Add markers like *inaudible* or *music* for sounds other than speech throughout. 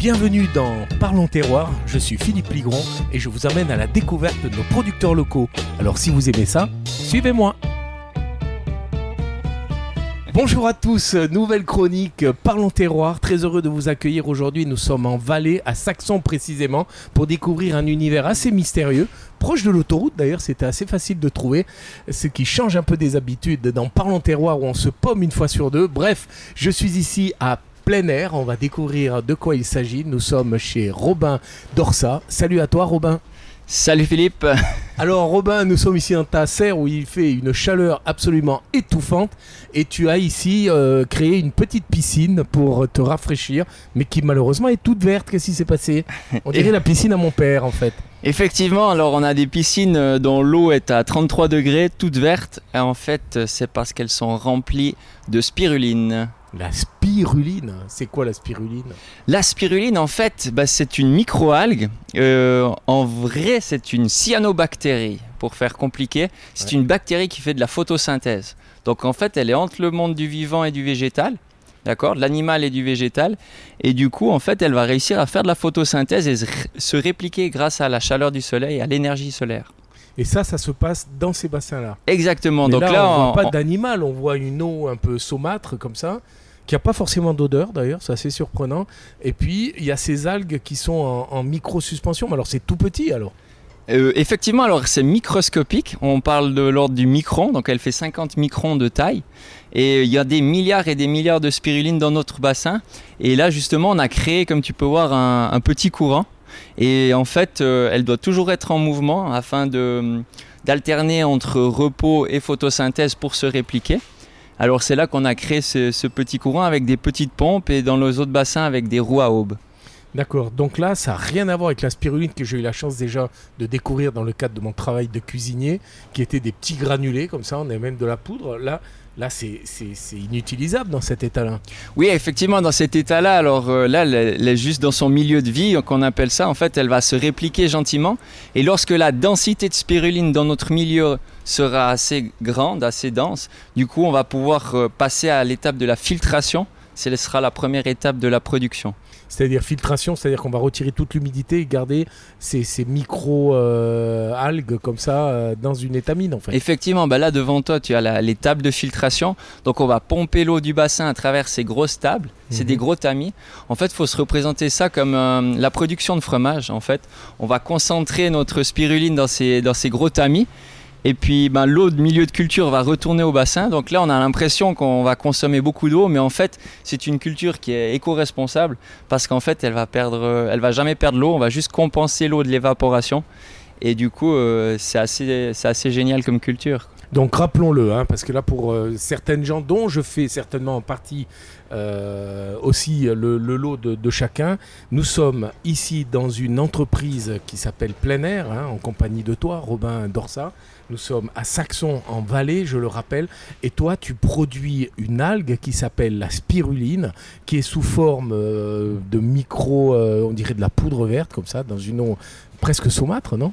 Bienvenue dans Parlons Terroir, je suis Philippe Ligron et je vous amène à la découverte de nos producteurs locaux. Alors si vous aimez ça, suivez-moi. Bonjour à tous, nouvelle chronique Parlons Terroir, très heureux de vous accueillir aujourd'hui. Nous sommes en Valais, à Saxon précisément, pour découvrir un univers assez mystérieux, proche de l'autoroute d'ailleurs, c'était assez facile de trouver, ce qui change un peu des habitudes dans Parlons Terroir où on se pomme une fois sur deux. Bref, je suis ici à plein air, on va découvrir de quoi il s'agit. Nous sommes chez Robin Dorsa. Salut à toi Robin. Salut Philippe. *laughs* Alors Robin, nous sommes ici dans ta serre où il fait une chaleur absolument étouffante et tu as ici euh, créé une petite piscine pour te rafraîchir, mais qui malheureusement est toute verte. Qu'est-ce qui s'est passé? *laughs* On dirait la piscine à mon père en fait. Effectivement, alors on a des piscines euh, dont l'eau est à 33 degrés, toutes vertes, et en fait c'est parce qu'elles sont remplies de spiruline. La spiruline, c'est quoi la spiruline? La spiruline, en fait, bah, c'est une microalgue. Euh, en vrai, c'est une cyanobactérie, pour faire compliqué. C'est une bactérie qui fait de la photosynthèse. Donc en fait, elle est entre le monde du vivant et du végétal. D'accord? De l'animal et du végétal. Et du coup, en fait, elle va réussir à faire de la photosynthèse et se répliquer grâce à la chaleur du soleil et à l'énergie solaire. Et ça, ça se passe dans ces bassins-là. Exactement. Mais Donc là, là, on on- voit pas d'animal, on voit une eau un peu saumâtre comme ça, qui a pas forcément d'odeur d'ailleurs, c'est assez surprenant. Et puis il y a ces algues qui sont en, en micro-suspension, mais alors c'est tout petit alors. Euh, effectivement, alors c'est microscopique. On parle de l'ordre du micron, donc elle fait 50 microns de taille. Et il y a des milliards et des milliards de spirulines dans notre bassin. Et là, justement, on a créé, comme tu peux voir, un, petit courant. Et en fait, euh, elle doit toujours être en mouvement afin d'alterner entre repos et photosynthèse pour se répliquer. Alors c'est là qu'on a créé ce, petit courant avec des petites pompes et dans les autres bassins avec des roues à aubes. D'accord, donc là ça n'a rien à voir avec la spiruline que j'ai eu la chance déjà de découvrir dans le cadre de mon travail de cuisinier, qui étaient des petits granulés comme ça, on a même de la poudre. Là, là c'est inutilisable dans cet état-là. Oui, effectivement, dans cet état-là, alors euh, là, elle, est juste dans son milieu de vie, qu'on appelle ça. En fait, elle va se répliquer gentiment. Et lorsque la densité de spiruline dans notre milieu sera assez grande, assez dense, du coup, on va pouvoir euh, passer à l'étape de la filtration. Ce sera la première étape de la production. C'est-à-dire filtration, c'est-à-dire qu'on va retirer toute l'humidité et garder ces, ces micro-algues comme ça euh, dans une étamine en fait. Effectivement, bah là devant toi, tu as la- les tables de filtration. Donc on va pomper l'eau du bassin à travers ces grosses tables. C'est Mhm. des gros tamis. En fait, il faut se représenter ça comme euh, la production de fromage. En fait, on va concentrer notre spiruline dans ces, dans ces gros tamis. Et puis ben, l'eau de milieu de culture va retourner au bassin. Donc là, on a l'impression qu'on va consommer beaucoup d'eau, mais en fait, c'est une culture qui est éco-responsable parce qu'en fait, elle va perdre, euh, elle va jamais perdre l'eau. On va juste compenser l'eau de l'évaporation. Et du coup, euh, c'est assez, assez génial comme culture. Donc rappelons-le, hein, parce que là pour euh, certaines gens dont je fais certainement en partie aussi le, lot de, de chacun, nous sommes ici dans une entreprise qui s'appelle Plein Air, hein, en compagnie de toi, Robin Dorsa. Nous sommes à Saxon en Valais, je le rappelle, et toi tu produis une algue qui s'appelle la spiruline, qui est sous forme euh, de micro, euh, on dirait de la poudre verte comme ça, dans une eau presque saumâtre, non?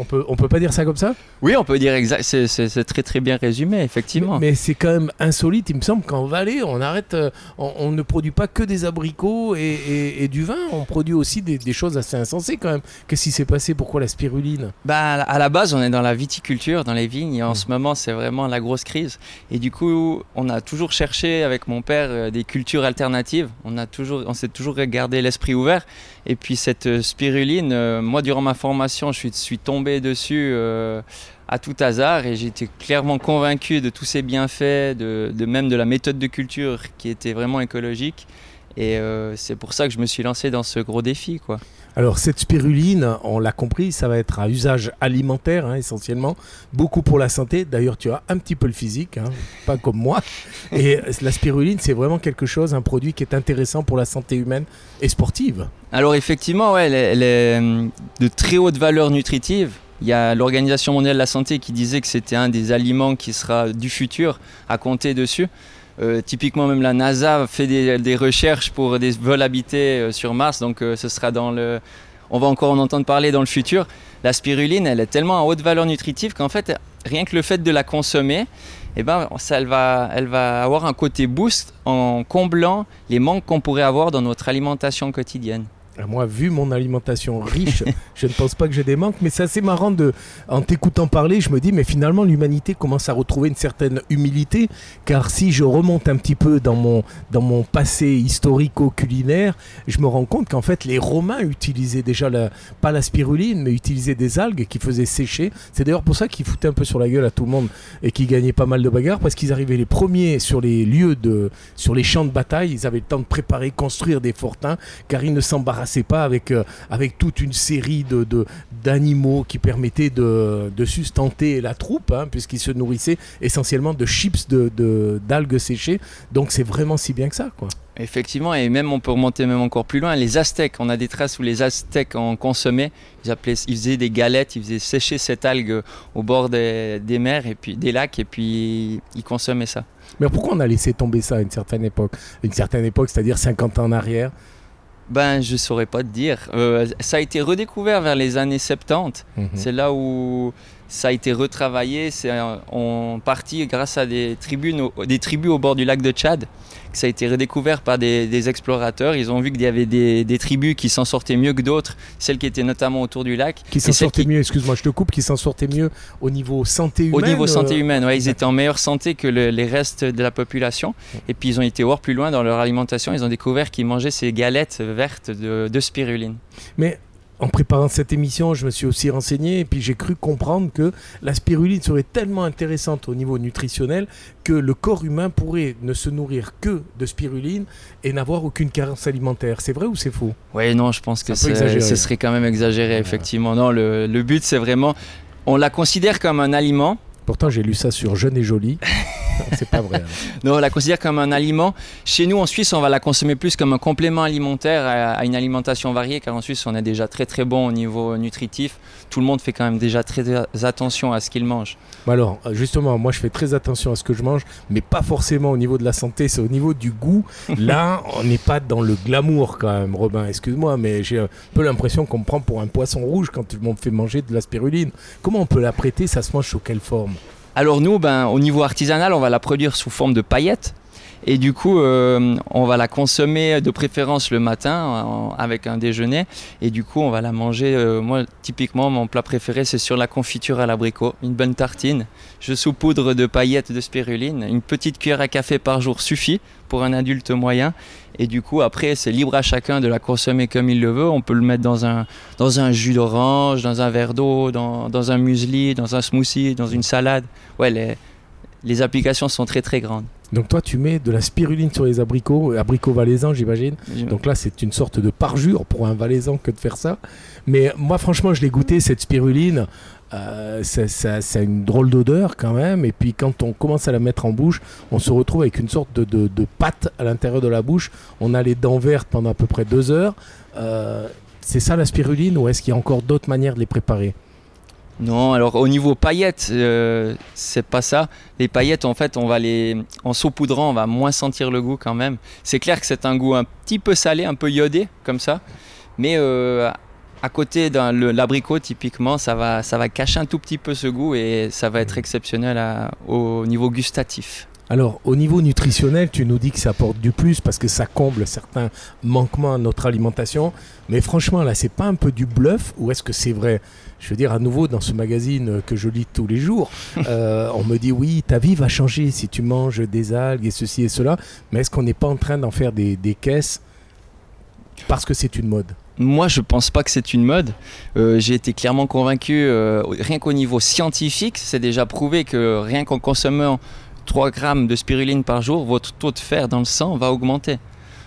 On peut, on peut pas dire ça comme ça Oui, on peut dire exact. C'est, très très bien résumé, effectivement. Mais, mais c'est quand même insolite. Il me semble qu'en Valais, on arrête, euh, on, on ne produit pas que des abricots et, et- et du vin. On produit aussi des, des choses assez insensées quand même. Qu'est-ce qui s'est passé? Pourquoi la spiruline? Bah, à la- base, on est dans la viticulture, dans les vignes, et en Mm. ce moment, c'est vraiment la grosse crise. Et du coup, on a toujours cherché avec mon père euh, des cultures alternatives. On a toujours, on s'est toujours gardé l'esprit ouvert. Et puis cette euh, spiruline, moi, durant ma formation, je suis, suis tombé dessus euh, à tout hasard, et j'étais clairement convaincu de tous ses bienfaits, de, de même de la méthode de culture qui était vraiment écologique. Et euh, c'est pour ça que je me suis lancé dans ce gros défi, quoi. Alors cette spiruline, on l'a compris, ça va être à usage alimentaire hein, essentiellement, beaucoup pour la santé. D'ailleurs, tu as un petit peu le physique, hein, pas comme moi. Et *laughs* la spiruline, c'est vraiment quelque chose, un produit qui est intéressant pour la santé humaine et sportive. Alors effectivement, ouais, elle, est, elle est, hum, de très haute valeur nutritive. Il y a l'Organisation mondiale de la santé qui disait que c'était un des aliments qui sera du futur à compter dessus. Euh, typiquement, même la NASA fait des, recherches pour des vols habités euh, sur Mars, donc euh, ce sera dans le. On va encore en entendre parler dans le futur. La spiruline, elle est tellement à haute valeur nutritive qu'en fait, rien que le fait de la consommer, eh ben, ça, elle, va, elle va avoir un côté boost en comblant les manques qu'on pourrait avoir dans notre alimentation quotidienne. Ah, moi, vu mon alimentation riche, *laughs* je ne pense pas que j'ai des manques, mais c'est assez marrant de, en t'écoutant parler, je me dis, mais finalement, l'humanité commence à retrouver une certaine humilité, car si je remonte un petit peu dans mon, dans mon passé historico-culinaire, je me rends compte qu'en fait, les Romains utilisaient déjà, la, pas la spiruline, mais utilisaient des algues qui faisaient sécher. C'est d'ailleurs pour ça qu'ils foutaient un peu sur la gueule à tout le monde et qu'ils gagnaient pas mal de bagarres, parce qu'ils arrivaient les premiers sur les lieux de, sur les champs de bataille, ils avaient le temps de préparer, construire des fortins, car ils ne s'embarrassaient c'est pas avec, euh, avec toute une série de, d'animaux qui permettaient de, de sustenter la troupe, hein, puisqu'ils se nourrissaient essentiellement de chips de, d'algues séchées. Donc c'est vraiment si bien que ça. Quoi. Effectivement, et même on peut remonter même encore plus loin. Les Aztèques, on a des traces où les Aztèques en consommaient. Ils, appelaient, ils faisaient des galettes, ils faisaient sécher cette algue au bord des, des mers et puis des lacs, et puis ils consommaient ça. Mais pourquoi on a laissé tomber ça à une certaine époque? Une certaine époque, c'est-à-dire 50 ans en arrière ben, je saurais pas te dire. Euh, ça a été redécouvert vers les années 70. Mhm. C'est là où ça a été retravaillé. C'est en partie grâce à des, tribunes, des tribus au bord du lac de Tchad ça a été redécouvert par des, explorateurs. Ils ont vu qu'il y avait des, tribus qui s'en sortaient mieux que d'autres, celles qui étaient notamment autour du lac. Qui s'en sortaient mieux, excuse-moi, je te coupe, qui s'en sortaient mieux au niveau santé humaine Au niveau santé euh, humaine, ouais, ils étaient en meilleure santé que les restes de la population. Et puis ils ont été voir plus loin dans leur alimentation, ils ont découvert qu'ils mangeaient ces galettes vertes de, de spiruline. Mais en préparant cette émission, je me suis aussi renseigné et puis j'ai cru comprendre que la spiruline serait tellement intéressante au niveau nutritionnel que le corps humain pourrait ne se nourrir que de spiruline et n'avoir aucune carence alimentaire. C'est vrai ou c'est faux? Oui, non, je pense que ce serait quand même exagéré, effectivement. Non, le, le but, c'est vraiment... On la considère comme un aliment. Pourtant, j'ai lu ça sur Jeune et Jolie. *laughs* c'est pas vrai. Hein. non, on la considère comme un aliment. Chez nous, en Suisse, on va la consommer plus comme un complément alimentaire à, une alimentation variée, car en Suisse, on est déjà très très bon au niveau nutritif. Tout le monde fait quand même déjà très attention à ce qu'il mange. Alors, justement, moi, je fais très attention à ce que je mange, mais pas forcément au niveau de la santé, c'est au niveau du goût. *laughs* Là, on n'est pas dans le glamour quand même, Robin. Excuse-moi, mais j'ai un peu l'impression qu'on me prend pour un poisson rouge quand on me fait manger de la spiruline. Comment on peut la prêter Ça se mange sous quelle forme? Alors nous, ben, au niveau artisanal, on va la produire sous forme de paillettes. Et du coup, euh, on va la consommer de préférence le matin avec un déjeuner. Et du coup, on va la manger. Euh, moi, typiquement, mon plat préféré, c'est sur la confiture à l'abricot. Une bonne tartine. Je saupoudre de paillettes de spiruline. Une petite cuillère à café par jour suffit pour un adulte moyen. Et du coup, après, c'est libre à chacun de la consommer comme il le veut. On peut le mettre dans un, dans un jus d'orange, dans un verre d'eau, dans, dans, un muesli, dans un smoothie, dans une salade. Ouais, les, les applications sont très très grandes. Donc toi, tu mets de la spiruline sur les abricots, abricots valaisans, j'imagine. Donc là, c'est une sorte de parjure pour un valaisan que de faire ça. Mais moi, franchement, je l'ai goûté, cette spiruline. Euh, ça, a une drôle d'odeur quand même. Et puis quand on commence à la mettre en bouche, on se retrouve avec une sorte de, pâte à l'intérieur de la bouche. On a les dents vertes pendant à peu près deux heures. Euh, c'est ça la spiruline ou est-ce qu'il y a encore d'autres manières de les préparer? Non, alors au niveau paillettes, euh, c'est pas ça. Les paillettes, en fait, on va les, en saupoudrant, on va moins sentir le goût quand même. C'est clair que c'est un goût un petit peu salé, un peu iodé, comme ça. Mais euh, à côté d'un l'abricot, typiquement, ça va, ça va cacher un tout petit peu ce goût et ça va être exceptionnel au niveau gustatif. Alors, au niveau nutritionnel, tu nous dis que ça apporte du plus parce que ça comble certains manquements à notre alimentation. Mais franchement, là, c'est pas un peu du bluff ou est-ce que c'est vrai? Je veux dire, à nouveau, dans ce magazine que je lis tous les jours, *laughs* euh, on me dit oui, ta vie va changer si tu manges des algues et ceci et cela. Mais est-ce qu'on n'est pas en train d'en faire des, caisses parce que c'est une mode? Moi, je pense pas que c'est une mode. Euh, j'ai été clairement convaincu, euh, rien qu'au niveau scientifique, c'est déjà prouvé que rien qu'en consommant 3 grammes de spiruline par jour, votre taux de fer dans le sang va augmenter.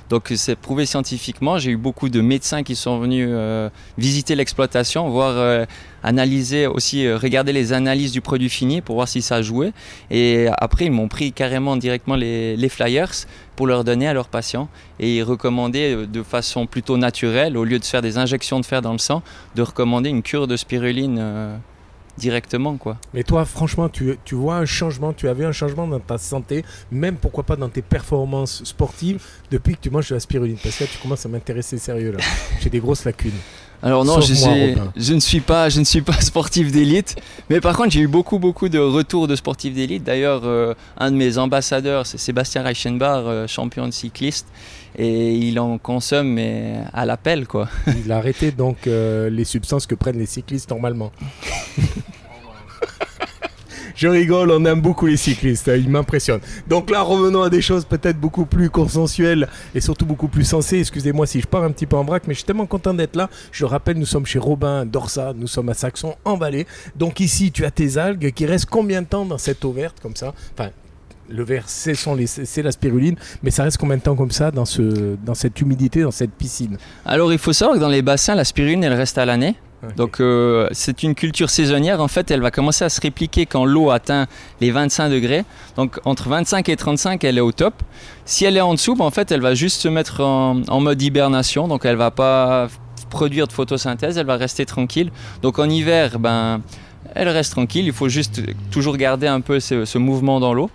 Donc c'est prouvé scientifiquement. J'ai eu beaucoup de médecins qui sont venus euh, visiter l'exploitation, voir euh, analyser aussi, euh, regarder les analyses du produit fini pour voir si ça jouait. Et après, ils m'ont pris carrément directement les, les, flyers pour leur donner à leurs patients. Et ils recommandaient de façon plutôt naturelle, au lieu de faire des injections de fer dans le sang, de recommander une cure de spiruline directement quoi. Mais toi franchement tu, tu, vois un changement, tu avais un changement dans ta santé, même pourquoi pas dans tes performances sportives depuis que tu manges de la spiruline parce que là tu commences à m'intéresser sérieux là. *laughs* J'ai des grosses lacunes. Alors non, je, Sauf moi, suis- Robin. je ne suis pas, je ne suis pas *laughs* sportif d'élite, mais par contre j'ai eu beaucoup beaucoup de retours de sportifs d'élite. D'ailleurs, euh, un de mes ambassadeurs, c'est Sébastien Reichenbach, euh, champion de cycliste, et il en consomme mais à l'appel quoi. Il a arrêté donc euh, les substances que prennent les cyclistes normalement. *laughs* Je rigole, on aime beaucoup les cyclistes, euh, ils m'impressionnent. Donc là, revenons à des choses peut-être beaucoup plus consensuelles et surtout beaucoup plus sensées. Excusez-moi si je pars un petit peu en vrac, mais je suis tellement content d'être là. Je rappelle, nous sommes chez Robin Dorsa, nous sommes à Saxon, en Valais. Donc ici, tu as tes algues qui restent combien de temps dans cette eau verte comme ça? Enfin, le vert, c'est c'est la spiruline, mais ça reste combien de temps comme ça dans, ce, dans cette humidité, dans cette piscine? Alors il faut savoir que dans les bassins, la spiruline elle reste à l'année. Donc euh, c'est une culture saisonnière. En fait, elle va commencer à se répliquer quand l'eau atteint les 25 degrés. Donc entre 25 et 35, elle est au top. Si elle est en dessous, ben, en fait, elle va juste se mettre en, mode hibernation. Donc elle va pas produire de photosynthèse, elle va rester tranquille. Donc en hiver, ben elle reste tranquille. Il faut juste toujours garder un peu ce, ce mouvement dans l'eau.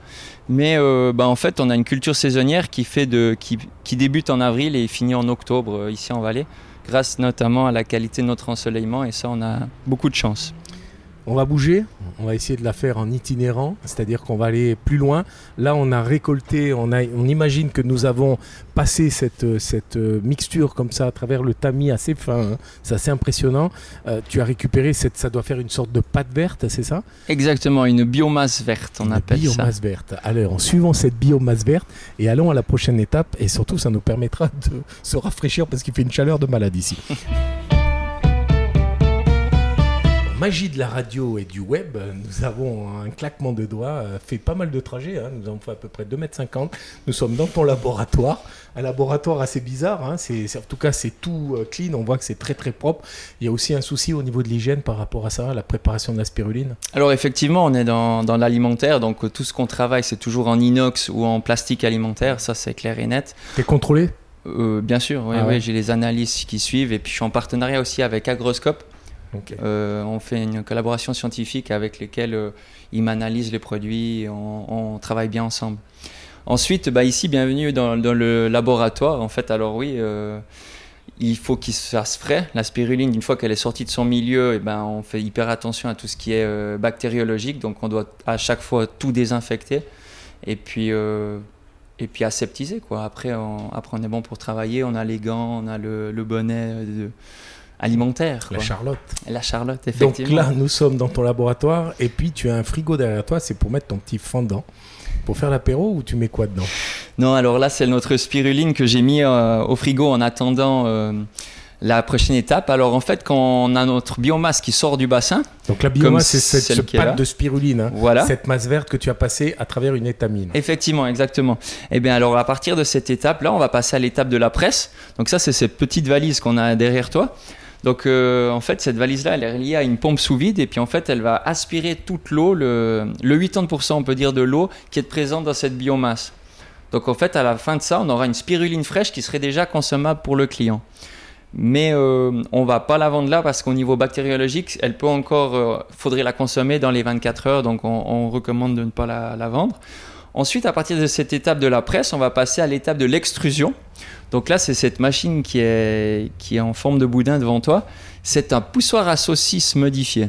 Mais euh, ben, en fait, on a une culture saisonnière qui, fait de, qui, qui débute en avril et finit en octobre euh, ici en Valais grâce notamment à la qualité de notre ensoleillement et ça on a beaucoup de chance. On va bouger, on va essayer de la faire en itinérant, c'est-à-dire qu'on va aller plus loin. Là, on a récolté, on, a, on imagine que nous avons passé cette, cette mixture comme ça à travers le tamis assez fin, hein. c'est assez impressionnant. Euh, tu as récupéré, cette, ça doit faire une sorte de pâte verte, c'est ça? Exactement, une biomasse verte on Une appelle ça. biomasse verte. Alors, en suivant cette biomasse verte et allons à la prochaine étape et surtout ça nous permettra de se rafraîchir parce qu'il fait une chaleur de malade ici. *laughs* Magie de la radio et du web, nous avons un claquement de doigts euh, fait pas mal de trajets, hein. nous avons fait à peu près 2,50 m. Nous sommes dans ton laboratoire, un laboratoire assez bizarre, hein. c'est, en tout cas c'est tout euh, clean, on voit que c'est très très propre. Il y a aussi un souci au niveau de l'hygiène par rapport à ça, la préparation de la spiruline. Alors effectivement on est dans, dans l'alimentaire donc tout ce qu'on travaille c'est toujours en inox ou en plastique alimentaire, ça c'est clair et net. T'es contrôlé? Euh, bien sûr, ouais, Ah ouais. ouais, j'ai les analyses qui suivent et puis je suis en partenariat aussi avec Agroscope. Euh, on fait une collaboration scientifique avec lesquels euh, ils m'analysent les produits, on, travaille bien ensemble. Ensuite, bah, ici, bienvenue dans, le laboratoire. En fait, alors oui, euh, il faut qu'il se fasse frais. La spiruline, une fois qu'elle est sortie de son milieu, et ben, on fait hyper attention à tout ce qui est euh, bactériologique. Donc, on doit à chaque fois tout désinfecter et puis, et puis aseptiser. Après, on, après, on est bon pour travailler. On a les gants, on a le, bonnet alimentaire. La quoi. Charlotte. La Charlotte, Donc effectivement. là, nous sommes dans ton laboratoire et puis tu as un frigo derrière toi, c'est pour mettre ton petit fondant. Pour faire l'apéro ou tu mets quoi dedans? Non, alors là, c'est notre spiruline que j'ai mis euh, au frigo en attendant euh, la prochaine étape. Alors en fait, quand on a notre biomasse qui sort du bassin, Donc la biomasse, c'est cette ce pâte de spiruline, hein. voilà. cette masse verte que tu as passée à travers une étamine. Effectivement, exactement. Et bien alors à partir de cette étape-là, on va passer à l'étape de la presse. Donc ça, c'est cette petite valise qu'on a derrière toi. Donc euh, en fait, cette valise-là, elle est reliée à une pompe sous vide et puis en fait, elle va aspirer toute l'eau, le, le 80% on peut dire de l'eau qui est présente dans cette biomasse. Donc en fait, à la fin de ça, on aura une spiruline fraîche qui serait déjà consommable pour le client. Mais euh, on va pas la vendre là parce qu'au niveau bactériologique, elle peut encore, euh, faudrait la consommer dans les 24 heures, donc on, recommande de ne pas la vendre. Ensuite, à partir de cette étape de la presse, on va passer à l'étape de l'extrusion. Donc là, c'est cette machine qui est, qui est en forme de boudin devant toi. C'est un poussoir à saucisse modifié.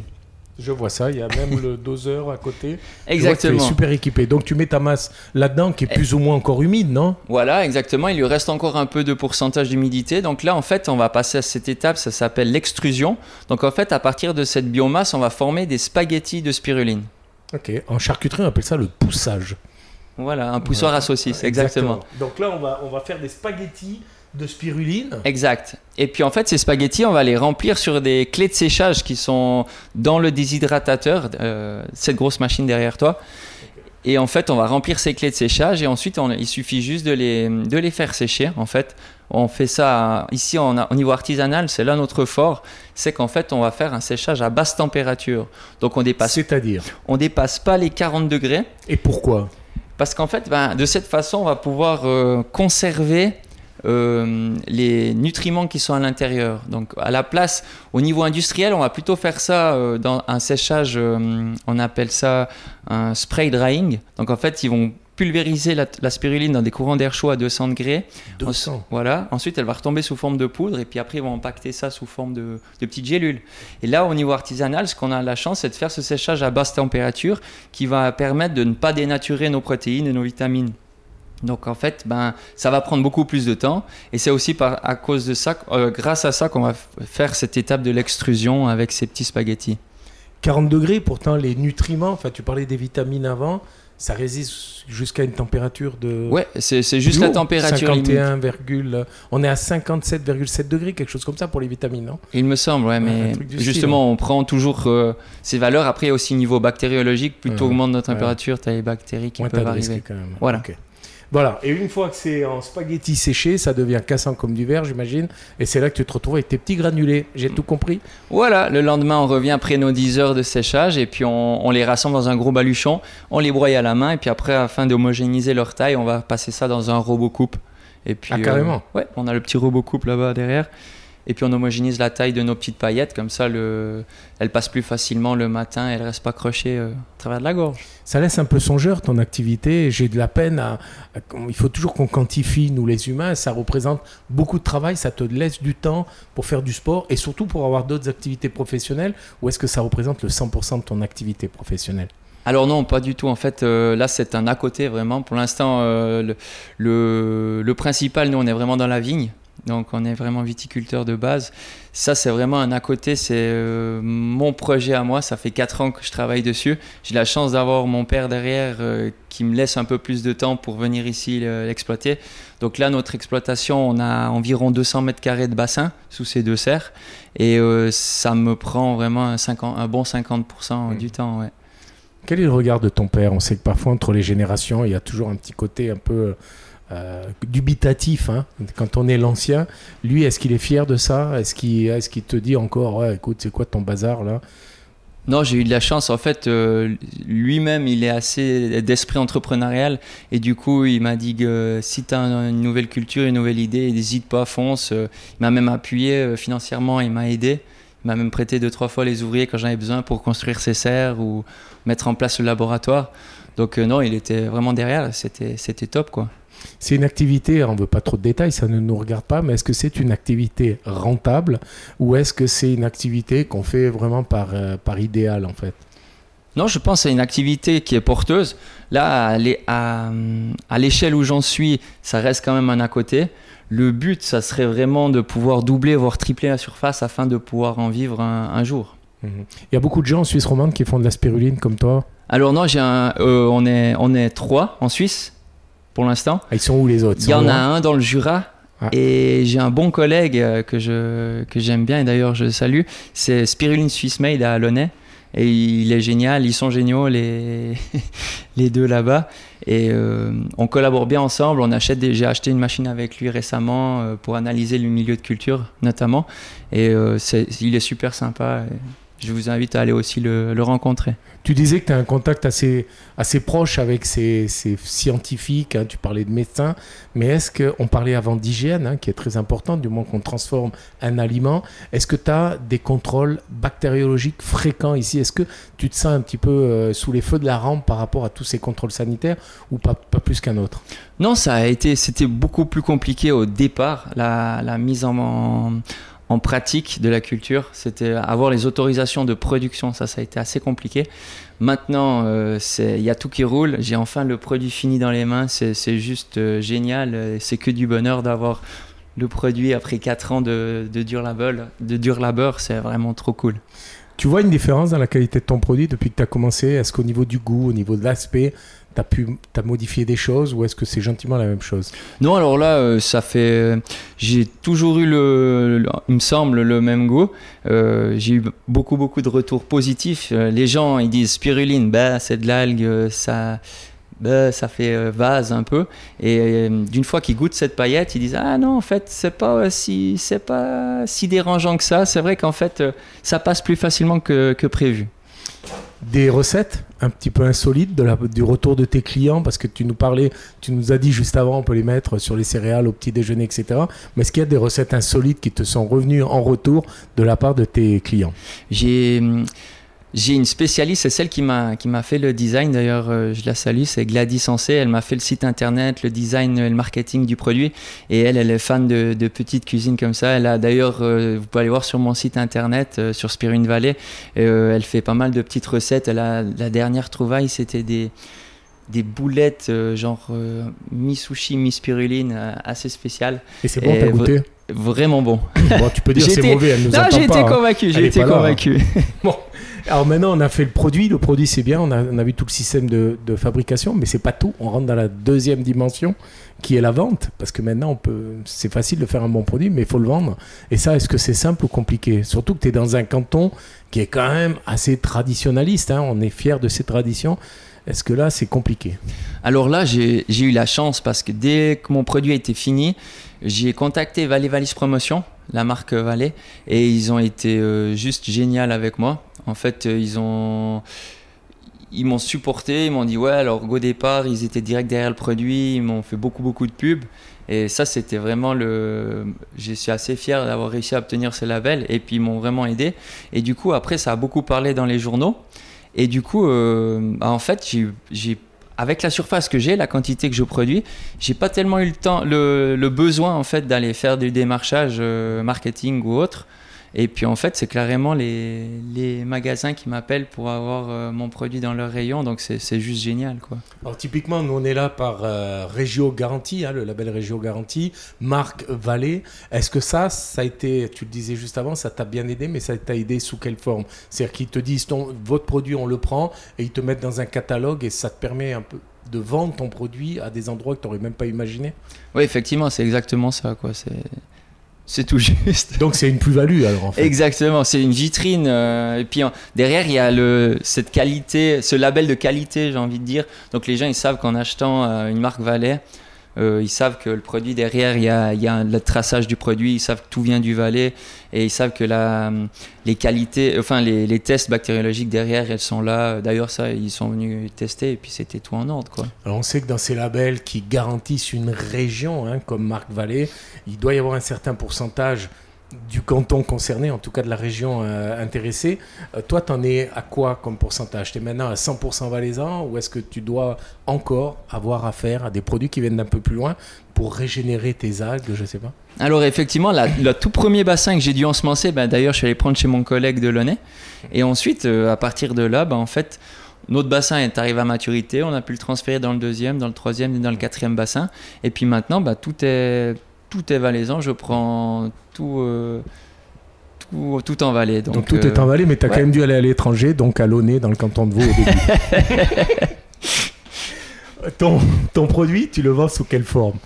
Je vois ça, il y a même le doseur à côté. Que tu es Exactement. super équipé. Donc tu mets ta masse là-dedans qui est plus ou moins encore humide, non? Voilà, exactement. Il lui reste encore un peu de pourcentage d'humidité. Donc là, en fait, on va passer à cette étape, ça s'appelle l'extrusion. Donc en fait, à partir de cette biomasse, on va former des spaghettis de spiruline. Ok. En charcuterie, on appelle ça le poussage. Voilà, un poussoir à saucisse, exactement. Donc là, on va, on va faire des spaghettis de spiruline. Exact. Et puis en fait, ces spaghettis, on va les remplir sur des clés de séchage qui sont dans le déshydratateur, euh, cette grosse machine derrière toi. Et en fait, on va remplir ces clés de séchage et ensuite, on- il suffit juste de les, de les faire sécher. En fait, on fait ça ici on a- au niveau artisanal, c'est là notre fort, c'est qu'en fait, on va faire un séchage à basse température. Donc on dépasse, C'est-à-dire? on dépasse pas les 40 degrés. Et pourquoi? Parce qu'en fait, ben, de cette façon, on va pouvoir euh, conserver euh, les nutriments qui sont à l'intérieur. Donc, à la place, au niveau industriel, on va plutôt faire ça euh, dans un séchage, on appelle ça un spray drying. Donc, en fait, ils vont pulvériser la, spiruline dans des courants d'air chaud à 200 degrés. 200. voilà. Ensuite, elle va retomber sous forme de poudre et puis après, ils vont impacter ça sous forme de, de petites gélules. Et là, au niveau artisanal, ce qu'on a la chance, c'est de faire ce séchage à basse température qui va permettre de ne pas dénaturer nos protéines et nos vitamines. Donc en fait, ben, ça va prendre beaucoup plus de temps. Et c'est aussi par, à cause de ça, euh, grâce à ça, qu'on va faire cette étape de l'extrusion avec ces petits spaghettis. 40 degrés, pourtant les nutriments, enfin tu parlais des vitamines avant, ça résiste jusqu'à une température de. Ouais, c'est, juste la température 51, on est à 57,7 degrés, quelque chose comme ça pour les vitamines, non Il me semble, ouais, mais justement, on prend toujours euh, ces valeurs. Après, aussi niveau bactériologique, plus tu augmentes notre température, tu as les bactéries qui peuvent arriver. Quand même. Voilà. Voilà, et une fois que c'est en spaghetti séché, ça devient cassant comme du verre, j'imagine. Et c'est là que tu te retrouves avec tes petits granulés. J'ai tout compris Voilà, le lendemain, on revient après nos 10 heures de séchage et puis on, les rassemble dans un gros baluchon. On les broye à la main et puis après, afin d'homogénéiser leur taille, on va passer ça dans un robot coupe. Et puis, ah, carrément euh, Ouais, on a le petit robot coupe là-bas derrière et puis on homogénise la taille de nos petites paillettes, comme ça le, elles passent plus facilement le matin, elles restent pas crochées euh, à travers de la gorge. Ça laisse un peu songeur ton activité, j'ai de la peine à, Il faut toujours qu'on quantifie, nous les humains, ça représente beaucoup de travail, ça te laisse du temps pour faire du sport et surtout pour avoir d'autres activités professionnelles, ou est-ce que ça représente le 100% de ton activité professionnelle? Alors non, pas du tout. En fait, euh, là, c'est un à côté vraiment. Pour l'instant, euh, le, le, principal, nous, on est vraiment dans la vigne. Donc on est vraiment viticulteur de base. Ça c'est vraiment un à côté, c'est euh, mon projet à moi. Ça fait 4 ans que je travaille dessus. J'ai la chance d'avoir mon père derrière euh, qui me laisse un peu plus de temps pour venir ici l'exploiter. Donc là notre exploitation, on a environ 200 mètres carrés de bassin sous ces deux serres. Et euh, ça me prend vraiment un, 50, un bon 50% du temps. Quel est le regard de ton père? On sait que parfois entre les générations, il y a toujours un petit côté un peu euh, dubitatif hein, quand on est l'ancien. Lui, est-ce qu'il est fier de ça? Est-ce qu'il est qu'il te dit encore, écoute, c'est quoi ton bazar là? Non, j'ai eu de la chance. En fait, euh, lui-même, il est assez d'esprit entrepreneurial. Et du coup, il m'a dit que si tu as une nouvelle culture, une nouvelle idée, n'hésite pas, fonce. Il m'a même appuyé euh, financièrement, il m'a aidé. Il m'a même prêté deux, trois fois les ouvriers quand j'en avais besoin pour construire ses serres ou mettre en place le laboratoire. Donc, non, il était vraiment derrière. C'était top, quoi. C'est une activité, on ne veut pas trop de détails, ça ne nous regarde pas, mais est-ce que c'est une activité rentable ou est-ce que c'est une activité qu'on fait vraiment par, euh, par idéal en fait? Non, je pense que c'est une activité qui est porteuse. Là, à, à l'échelle où j'en suis, ça reste quand même un à côté. Le but, ça serait vraiment de pouvoir doubler, voire tripler la surface afin de pouvoir en vivre un, jour. Mhm. Il y a beaucoup de gens en Suisse romande qui font de la spiruline comme toi Alors non, j'ai euh, on, est, on est trois en Suisse pour l'instant. Ah, ils sont où les autres? Il y en a un dans le Jura. Ah. Et j'ai un bon collègue euh, que je que j'aime bien et d'ailleurs je salue, c'est Spiruline Swiss Made à Alonnet et il est génial, ils sont géniaux les *laughs* les deux là-bas et euh, on collabore bien ensemble. J'ai acheté une machine avec lui récemment euh, pour analyser le milieu de culture notamment et il est super sympa. Je vous invite à aller aussi le rencontrer. Tu disais que tu as un contact assez, assez proche avec ces, scientifiques, hein, tu parlais de médecins, mais est-ce qu'on parlait avant d'hygiène, hein, qui est très important, du moment qu'on transforme un aliment, est-ce que tu as des contrôles bactériologiques fréquents ici? Est-ce que tu te sens un petit peu euh, sous les feux de la rampe par rapport à tous ces contrôles sanitaires ou pas, pas plus qu'un autre? Non, ça a été, c'était beaucoup plus compliqué au départ, la, la mise en en pratique de la culture. C'était avoir les autorisations de production, ça, ça a été assez compliqué. Maintenant, euh, il y a tout qui roule. J'ai enfin le produit fini dans les mains. C'est juste euh, génial. C'est que du bonheur d'avoir le produit après 4 ans de, de dur labeur. De dur labeur, c'est vraiment trop cool. Tu vois une différence dans la qualité de ton produit depuis que tu as commencé? Est-ce qu'au niveau du goût, au niveau de l'aspect, tu as pu as modifié des choses ou est-ce que c'est gentiment la même chose? Non, alors là, euh, ça fait. J'ai toujours eu, le, il me semble, le même goût. Euh, j'ai eu beaucoup, beaucoup de retours positifs. Euh, les gens, ils disent spiruline, bah, c'est de l'algue, ça bah, ça fait vase un peu. Et d'une fois qu'ils goûtent cette paillette, ils disent ah non en fait c'est pas si c'est pas si dérangeant que ça. C'est vrai qu'en fait ça passe plus facilement que, que, prévu. Des recettes? Un petit peu la, du retour de tes clients parce que tu nous parlais, tu nous as dit juste avant on peut les mettre sur les céréales au petit déjeuner etc. Mais est-ce qu'il y a des recettes insolites qui te sont revenues en retour de la part de tes clients? J'ai J'ai une spécialiste, c'est celle qui m'a qui m'a fait le design. D'ailleurs, euh, je la salue, c'est Gladys Sensé. Elle m'a fait le site internet, le design, et le marketing du produit. Et elle, elle est fan de, de petites cuisines comme ça. Elle a d'ailleurs, euh, vous pouvez aller voir sur mon site internet, euh, sur Spirune Valley. elle fait pas mal de petites recettes. Elle a la dernière trouvaille, c'était des des boulettes genre mi sushi, mi spiruline, assez spéciales. Et c'est bon, t'as goûté? Vraiment bon. bon. Tu peux dire c'est mauvais, elle nous Non, j'ai été hein. convaincu, j'ai été convaincu. bon. Alors maintenant, on a fait le produit. Le produit, c'est bien. On a, vu tout le système de, fabrication, mais c'est pas tout. On rentre dans la deuxième dimension, qui est la vente. Parce que maintenant, on peut, c'est facile de faire un bon produit, mais il faut le vendre. Et ça, est-ce que c'est simple ou compliqué? Surtout que tu es dans un canton qui est quand même assez traditionnaliste. Hein. On est fier de ces traditions. Est-ce que là, c'est compliqué? Alors là, j'ai eu la chance parce que dès que mon produit a été fini, j'ai contacté Valais Valis Promotion, la marque Valais, et ils ont été euh, juste génial avec moi. En fait, euh, ils ont ils m'ont supporté, ils m'ont dit ouais alors au départ ils étaient direct derrière le produit, ils m'ont fait beaucoup beaucoup de pubs. Et ça c'était vraiment le, je suis assez fier d'avoir réussi à obtenir ce label et puis ils m'ont vraiment aidé. Et du coup après ça a beaucoup parlé dans les journaux. Et du coup euh, bah, en fait j'ai avec la surface que j'ai, la quantité que je produis, j'ai pas tellement eu le temps, le, le besoin en fait d'aller faire du démarchage euh, marketing ou autre. Et puis en fait, c'est clairement les, les, magasins qui m'appellent pour avoir euh, mon produit dans leur rayon, donc c'est juste génial. Quoi. Alors typiquement, nous on est là par euh, Régio Garantie, hein, le label Régio Garantie, marque Vallée. Est-ce que ça, ça a été, tu le disais juste avant, ça t'a bien aidé, mais ça t'a aidé sous quelle forme? C'est-à-dire qu'ils te disent, ton, votre produit, on le prend, et ils te mettent dans un catalogue, et ça te permet un peu de vendre ton produit à des endroits que tu n'aurais même pas imaginé? Oui, effectivement, c'est exactement ça. Quoi. C'est c'est tout juste. Donc c'est une plus-value alors en fait. Exactement, c'est une vitrine. Euh, et puis derrière il y a le, cette qualité, ce label de qualité, j'ai envie de dire. Donc les gens ils savent qu'en achetant euh, une marque Valais, euh, ils savent que le produit derrière, il y a, y a le traçage du produit, ils savent que tout vient du Valais et ils savent que les qualités, enfin les, les, tests bactériologiques derrière, elles sont là. D'ailleurs, ça, ils sont venus tester et puis c'était tout en ordre. Quoi. Alors on sait que dans ces labels qui garantissent une région, hein, comme Marc Vallée, il doit y avoir un certain pourcentage du canton concerné, en tout cas de la région euh, intéressée. Euh, toi, tu en es à quoi comme pourcentage? Tu es maintenant à 100% valaisan ou est-ce que tu dois encore avoir affaire à des produits qui viennent d'un peu plus loin pour régénérer tes algues Je sais pas? Alors effectivement, le tout premier bassin que j'ai dû ensemencer, ben, d'ailleurs je suis allé prendre chez mon collègue de Launay. Et ensuite, euh, à partir de là, ben, en fait, notre bassin est arrivé à maturité, on a pu le transférer dans le deuxième, dans le troisième et dans le quatrième bassin. Et puis maintenant, ben, tout est tout est valaisan, je prends tout, euh, tout, tout, en Valais. Donc, tout est en Valais, mais tu as quand même dû aller à l'étranger, donc à Launay, dans le canton de Vaud au début. *laughs* ton, ton produit, tu le vends sous quelle forme?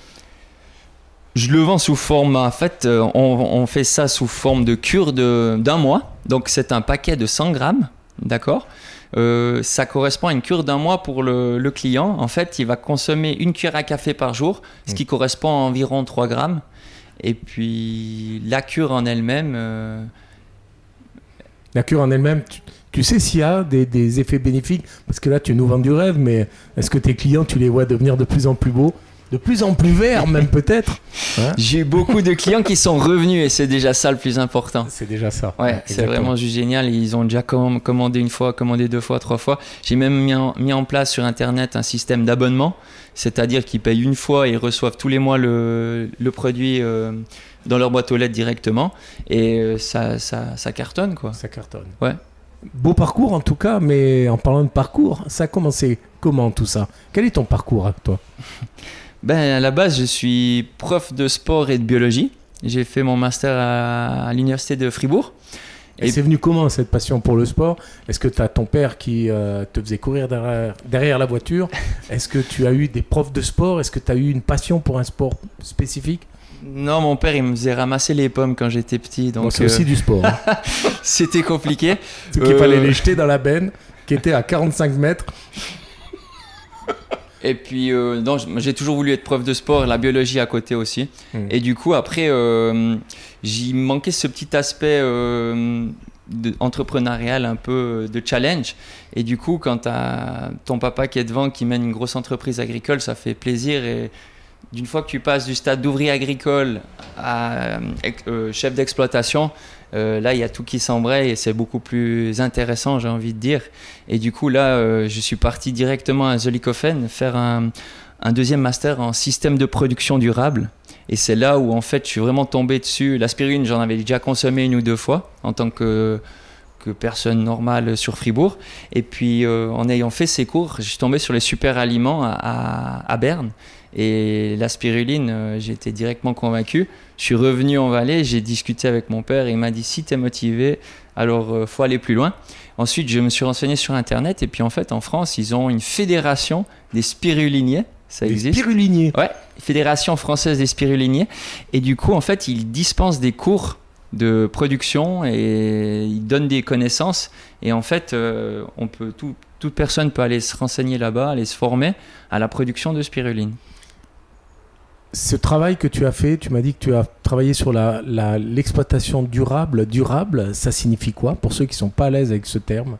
Je le vends sous forme, en fait, euh, on, on fait ça sous forme de cure d'un mois. Donc c'est un paquet de 100 grammes, d'accord? Euh, ça correspond à une cure d'un mois pour le, client. En fait, il va consommer une cuillère à café par jour, ce qui correspond à environ 3 grammes. Et puis, la cure en elle-même. Euh, la cure en elle-même, tu, sais s'il y a des, des, effets bénéfiques? Parce que là, tu nous vends du rêve, mais est-ce que tes clients, tu les vois devenir de plus en plus beaux? De plus en plus vert, même peut-être. Hein J'ai eu beaucoup de clients qui sont revenus et c'est déjà ça le plus important. C'est déjà ça. Ouais, c'est vraiment juste génial. Ils ont déjà commandé une fois, commandé deux fois, trois fois. J'ai même mis en, mis en, place sur Internet un système d'abonnement, c'est-à-dire qu'ils payent une fois et ils reçoivent tous les mois le, le produit. Euh, dans leur boîte aux lettres directement et euh, ça, ça, ça cartonne quoi. Ça cartonne. Ouais. Beau parcours en tout cas, mais en parlant de parcours, ça a commencé comment tout ça? Quel est ton parcours à toi? *laughs* ben, à la base, je suis prof de sport et de biologie. J'ai fait mon master à, l'université de Fribourg. Et, c'est venu comment cette passion pour le sport? Est-ce que tu as ton père qui euh, te faisait courir derrière, derrière la voiture? *laughs* Est-ce que tu as eu des profs de sport? Est-ce que tu as eu une passion pour un sport spécifique? Non, mon père, il me faisait ramasser les pommes quand j'étais petit. Donc c'est aussi euh, du sport. Hein. *laughs* C'était compliqué. *laughs* Ce qu'il fallait euh, les jeter dans la benne, qui était à 45 mètres. Et puis, euh, j'ai toujours voulu être prof de sport, la biologie à côté aussi. Hmm. Et du coup, après, euh, j'y manquait ce petit aspect euh, entrepreneurial, un peu de challenge. Et du coup, quand tu as ton papa qui est devant, qui mène une grosse entreprise agricole, ça fait plaisir. Et d'une fois que tu passes du stade d'ouvrier agricole à, euh, chef d'exploitation, euh, là, il y a tout qui s'embraye et c'est beaucoup plus intéressant, j'ai envie de dire. Et du coup, là, je suis parti directement à Zollikofen faire un, deuxième master en système de production durable. Et c'est là où, en fait, je suis vraiment tombé dessus. La spiruline, j'en avais déjà consommé une ou deux fois en tant que que personne normale sur Fribourg. Et puis, euh, en ayant fait ces cours, je suis tombé sur les super aliments à, Berne. Et la spiruline, euh, été directement convaincu. Je suis revenu en Valais, j'ai discuté avec mon père et il m'a dit si tu es motivé, alors euh, faut aller plus loin. Ensuite, je me suis renseigné sur Internet et puis en fait, en France, ils ont une fédération des spiruliniers. Ça des existe? Spiruliniers Ouais, Fédération française des spiruliniers. Et du coup, en fait, ils dispensent des cours de production et il donne des connaissances. Et en fait, euh, on peut, toute personne peut aller se renseigner là-bas, aller se former à la production de spiruline. Ce travail que tu as fait, tu m'as dit que tu as travaillé sur l'exploitation durable. Durable, ça signifie quoi pour ceux qui ne sont pas à l'aise avec ce terme?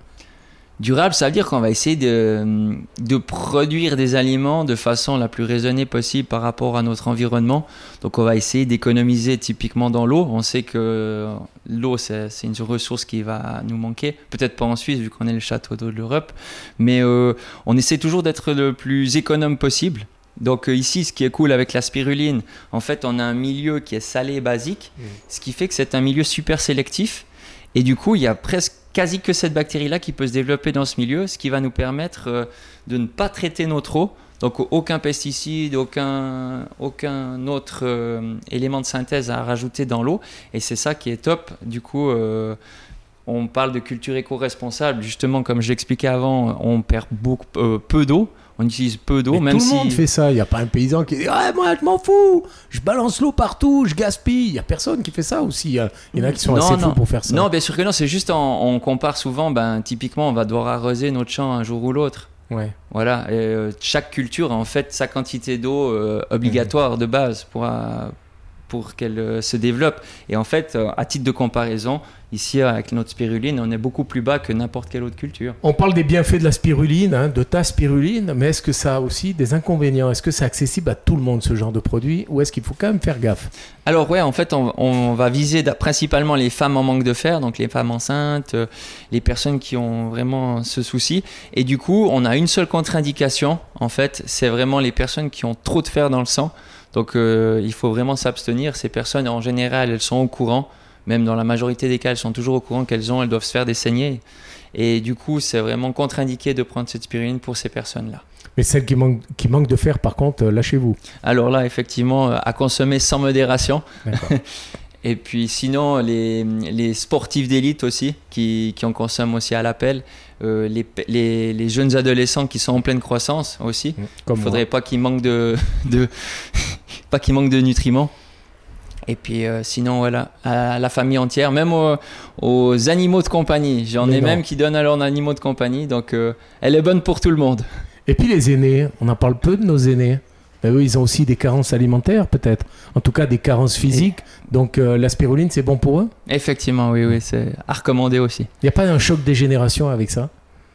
Durable, ça veut dire qu'on va essayer de, de, produire des aliments de façon la plus raisonnée possible par rapport à notre environnement. Donc on va essayer d'économiser typiquement dans l'eau. On sait que l'eau, c'est une ressource qui va nous manquer. Peut-être pas en Suisse vu qu'on est le château d'eau de l'Europe. Mais euh, on essaie toujours d'être le plus économe possible. Donc euh, ici, ce qui est cool avec la spiruline, en fait, on a un milieu qui est salé et basique, mmh. ce qui fait que c'est un milieu super sélectif. Et du coup, il y a presque quasi que cette bactérie-là qui peut se développer dans ce milieu, ce qui va nous permettre euh, de ne pas traiter notre eau. Donc aucun pesticide, aucun, aucun autre euh, élément de synthèse à rajouter dans l'eau. Et c'est ça qui est top. Du coup, euh, on parle de culture éco-responsable. Justement, comme je l'expliquais avant, on perd beaucoup, peu d'eau on utilise peu d'eau. Même tout le monde fait ça. Il n'y a pas un paysan qui dit ah, Moi, je m'en fous, je balance l'eau partout, je gaspille. Il n'y a personne qui fait ça aussi. Il y en a qui sont assez fous pour faire ça. Non, bien sûr que non. C'est juste, on, compare souvent. Ben, typiquement, on va devoir arroser notre champ un jour ou l'autre. Ouais. Voilà. Euh, chaque culture a en fait sa quantité d'eau euh, obligatoire de base pour, euh, pour qu'elle se développe. Et en fait, à titre de comparaison, Ici, avec notre spiruline, on est beaucoup plus bas que n'importe quelle autre culture. On parle des bienfaits de la spiruline, hein, de ta spiruline, mais est-ce que ça a aussi des inconvénients? Est-ce que c'est accessible à tout le monde, ce genre de produit, ou est-ce qu'il faut quand même faire gaffe? Alors ouais, en fait, on, va viser principalement les femmes en manque de fer, donc les femmes enceintes, euh, les personnes qui ont vraiment ce souci. Et du coup, on a une seule contre-indication, en fait, c'est vraiment les personnes qui ont trop de fer dans le sang. Donc euh, il faut vraiment s'abstenir. Ces personnes, en général, elles sont au courant même dans la majorité des cas, elles sont toujours au courant qu'elles ont, elles doivent se faire des saignées. Et du coup, c'est vraiment contre-indiqué de prendre cette spiruline pour ces personnes-là. Mais celles qui manquent, qui manquent de fer, par contre, euh, lâchez-vous. Alors là, effectivement, euh, à consommer sans modération. *laughs* Et puis sinon, les, les sportifs d'élite aussi, qui, qui, en consomment aussi à l'appel. Euh, les, les, les, jeunes adolescents qui sont en pleine croissance aussi. Mmh, Il ne faudrait pas qu'ils manquent de, de pas qu'ils manquent de nutriments. Et puis euh, sinon, voilà, à la famille entière, même aux, animaux de compagnie. J'en ai même qui donnent à leurs animaux de compagnie, donc euh, elle est bonne pour tout le monde. Et puis les aînés, on en parle peu de nos aînés. Ben eux, ils ont aussi des carences alimentaires, peut-être. En tout cas, des carences physiques. Donc euh, la spiruline, c'est bon pour eux? Effectivement, oui, oui, c'est à recommander aussi. Il n'y a pas un choc des générations avec ça?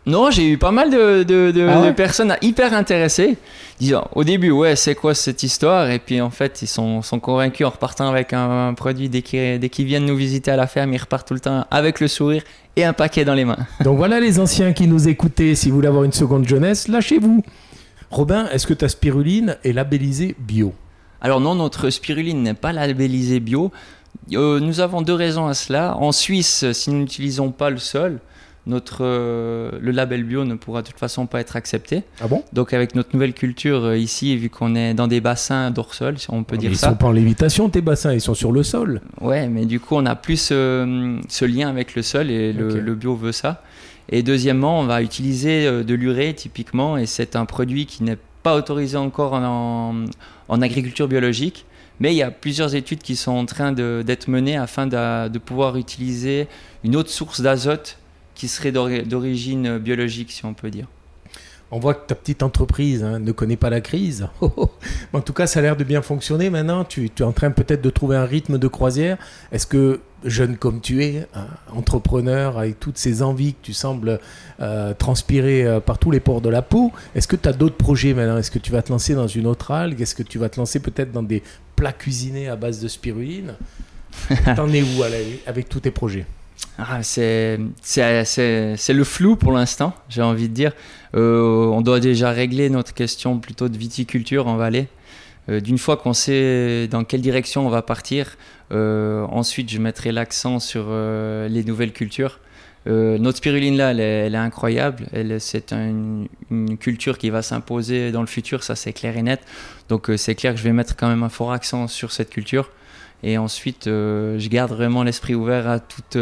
Non, j'ai eu pas mal de, de, ah personnes hyper intéressées, disant au début, ouais, c'est quoi cette histoire? Et puis en fait, ils sont, sont convaincus en repartant avec un, produit dès qu'ils viennent nous visiter à la ferme, ils repartent tout le temps avec le sourire et un paquet dans les mains. *laughs* Donc voilà les anciens qui nous écoutaient, si vous voulez avoir une seconde jeunesse, lâchez-vous. Robin, est-ce que ta spiruline est labellisée bio? Alors non, notre spiruline n'est pas labellisée bio. Euh, nous avons deux raisons à cela. En Suisse, si nous n'utilisons pas le sol, notre, euh, le label bio ne pourra de toute façon pas être accepté. Ah bon? Donc avec notre nouvelle culture euh, ici, vu qu'on est dans des bassins d'hors-sol, si on peut dire ils ça. Ils sont pas en lévitation tes bassins, ils sont sur le sol. Ouais, mais du coup on a plus ce lien avec le sol et le, bio veut ça. Et deuxièmement, on va utiliser euh, de l'urée typiquement, et c'est un produit qui n'est pas autorisé encore en, en, agriculture biologique. Mais il y a plusieurs études qui sont en train d'être menées afin de, de pouvoir utiliser une autre source d'azote qui serait d'origine biologique, si on peut dire. On voit que ta petite entreprise hein, ne connaît pas la crise. *laughs* en tout cas, ça a l'air de bien fonctionner maintenant. Tu, es en train peut-être de trouver un rythme de croisière. Est-ce que, jeune comme tu es, entrepreneur avec toutes ces envies que tu sembles euh, transpirer euh, par tous les pores de la peau, est-ce que tu as d'autres projets maintenant? Est-ce que tu vas te lancer dans une autre algue? Est-ce que tu vas te lancer peut-être dans des plats cuisinés à base de spiruline? *laughs* T'en es où avec tous tes projets? Ah, c'est, le flou pour l'instant, j'ai envie de dire. Euh, on doit déjà régler notre question plutôt de viticulture en vallée. Euh, d'une fois qu'on sait dans quelle direction on va partir, euh, ensuite je mettrai l'accent sur les nouvelles cultures. notre spiruline là, elle est, incroyable. Elle, c'est une culture qui va s'imposer dans le futur, ça c'est clair et net. Donc c'est clair que je vais mettre quand même un fort accent sur cette culture. Et ensuite, je garde vraiment l'esprit ouvert à toutes,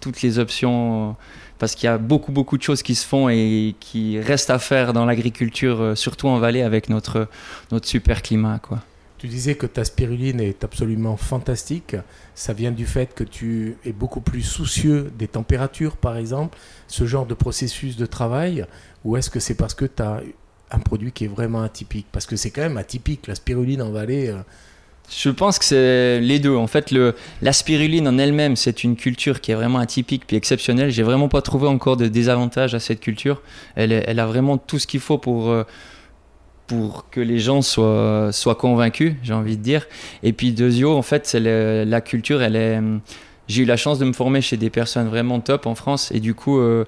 toutes les options parce qu'il y a beaucoup beaucoup de choses qui se font et qui restent à faire dans l'agriculture, euh, surtout en vallée avec notre, notre super climat. Quoi. Tu disais que ta spiruline est absolument fantastique. Ça vient du fait que tu es beaucoup plus soucieux des températures, par exemple, ce genre de processus de travail, ou est-ce que c'est parce que tu as un produit qui est vraiment atypique? Parce que c'est quand même atypique, la spiruline en vallée. Je pense que c'est les deux. En fait, le, la spiruline en elle-même, c'est une culture qui est vraiment atypique puis exceptionnelle. J'ai vraiment pas trouvé encore de désavantages à cette culture. Elle, a vraiment tout ce qu'il faut pour, euh, pour que les gens soient, soient convaincus, j'ai envie de dire. Et puis, deuxièmement, en fait, c'est la culture, elle est. J'ai eu la chance de me former chez des personnes vraiment top en France et du coup, euh,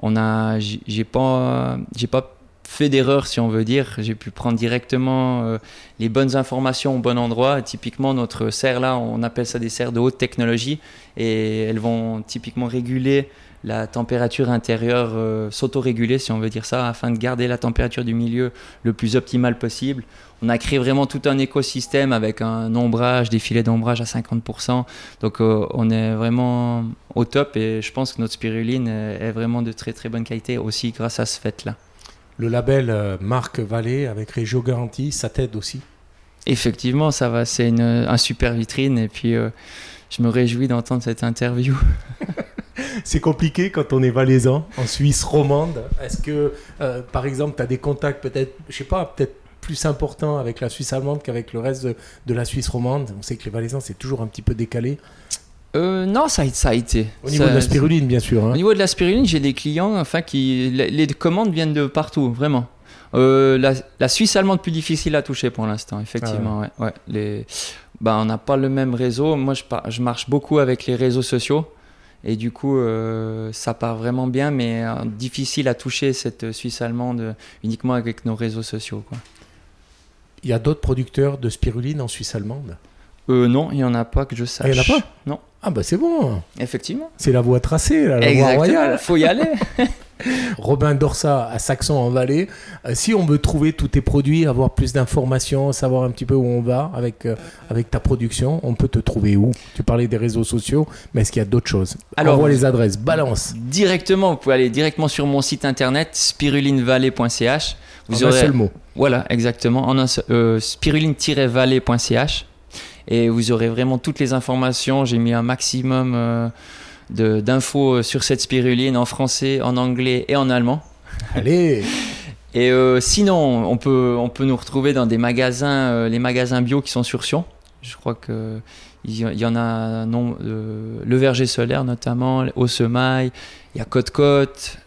on a, j'ai pas, j'ai pas fait d'erreur, si on veut dire. J'ai pu prendre directement euh, les bonnes informations au bon endroit. Typiquement, notre serre là, on appelle ça des serres de haute technologie et elles vont typiquement réguler la température intérieure, euh, s'autoréguler, si on veut dire ça, afin de garder la température du milieu le plus optimale possible. On a créé vraiment tout un écosystème avec un ombrage, des filets d'ombrage à 50%. Donc euh, on est vraiment au top et je pense que notre spiruline est vraiment de très très bonne qualité aussi grâce à ce fait-là. Le label euh, Marc Vallée avec Régio Garantie, ça t'aide aussi? Effectivement, ça va, c'est une, un super vitrine et puis euh, je me réjouis d'entendre cette interview. *laughs* c'est compliqué quand on est valaisan en Suisse romande. Est-ce que, euh, par exemple, tu as des contacts peut-être, je sais pas, peut-être plus importants avec la Suisse allemande qu'avec le reste de, de, la Suisse romande? On sait que les valaisans, c'est toujours un petit peu décalé. Euh, non, ça, ça, a été. Au niveau de la spiruline, bien sûr. Hein. Au niveau de la spiruline, j'ai des clients, enfin, qui. Les, commandes viennent de partout, vraiment. Euh, la, Suisse allemande plus difficile à toucher pour l'instant, effectivement. Ah ouais. Les, bah, on n'a pas le même réseau. Moi, je, je, marche beaucoup avec les réseaux sociaux. Et du coup, euh, ça part vraiment bien, mais difficile à toucher cette Suisse allemande uniquement avec nos réseaux sociaux. Quoi. Il y a d'autres producteurs de spiruline en Suisse allemande? Euh, Non, il n'y en a pas que je sache. Il n'y en a pas Non. Ah bah c'est bon. Effectivement. C'est la voie tracée, la voie royale. Faut y aller. *laughs* Robin Dorsa à Saxon en Vallée. Euh, si on veut trouver tous tes produits, avoir plus d'informations, savoir un petit peu où on va avec, euh, avec ta production, on peut te trouver où? Tu parlais des réseaux sociaux, mais est-ce qu'il y a d'autres choses? Alors, voit les adresses, balance. Directement, vous pouvez aller directement sur mon site internet spirulinevallée.ch. Vous en aurez... un seul mot. Voilà, exactement. En un euh, spiruline-vallée.ch et vous aurez vraiment toutes les informations. J'ai mis un maximum euh, d'infos sur cette spiruline en français, en anglais et en allemand. Allez *laughs* Et euh, sinon, on peut, on peut nous retrouver dans des magasins, euh, les magasins bio qui sont sur Sion. Je crois que il y en a non, le verger solaire notamment, au semail, il y a Côte-Côte,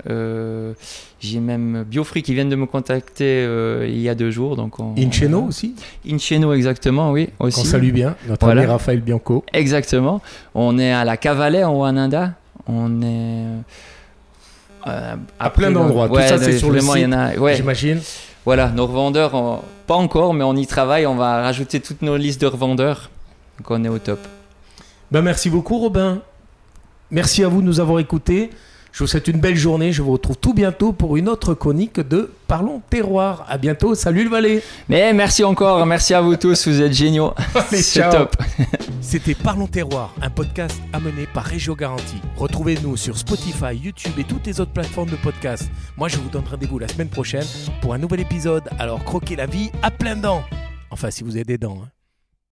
j'ai même Biofree qui viennent de me contacter euh, il y a deux jours. Donc on, Incheno aussi Incheno, exactement, oui. Aussi. On salue bien, notre ami Raphaël Bianco. Exactement. On est à la Cavalet en Wananda. On est. Euh, à plein d'endroits. Tout ça, c'est sur le site, ouais. j'imagine. Voilà, nos revendeurs, pas encore, mais on y travaille. On va rajouter toutes nos listes de revendeurs. Donc on est au top. Ben, merci beaucoup, Robin. Merci à vous de nous avoir écoutés. Je vous souhaite une belle journée. Je vous retrouve tout bientôt pour une autre chronique de Parlons Terroir. À bientôt. Salut le Valais. Mais merci encore. Merci à vous tous. Vous êtes géniaux. *laughs* C'est top. *laughs* C'était Parlons Terroir, un podcast amené par Régio Garantie. Retrouvez-nous sur Spotify, YouTube et toutes les autres plateformes de podcast. Moi, je vous donne rendez-vous la semaine prochaine pour un nouvel épisode. Alors, croquez la vie à plein dents. Enfin, si vous avez des dents. Hein.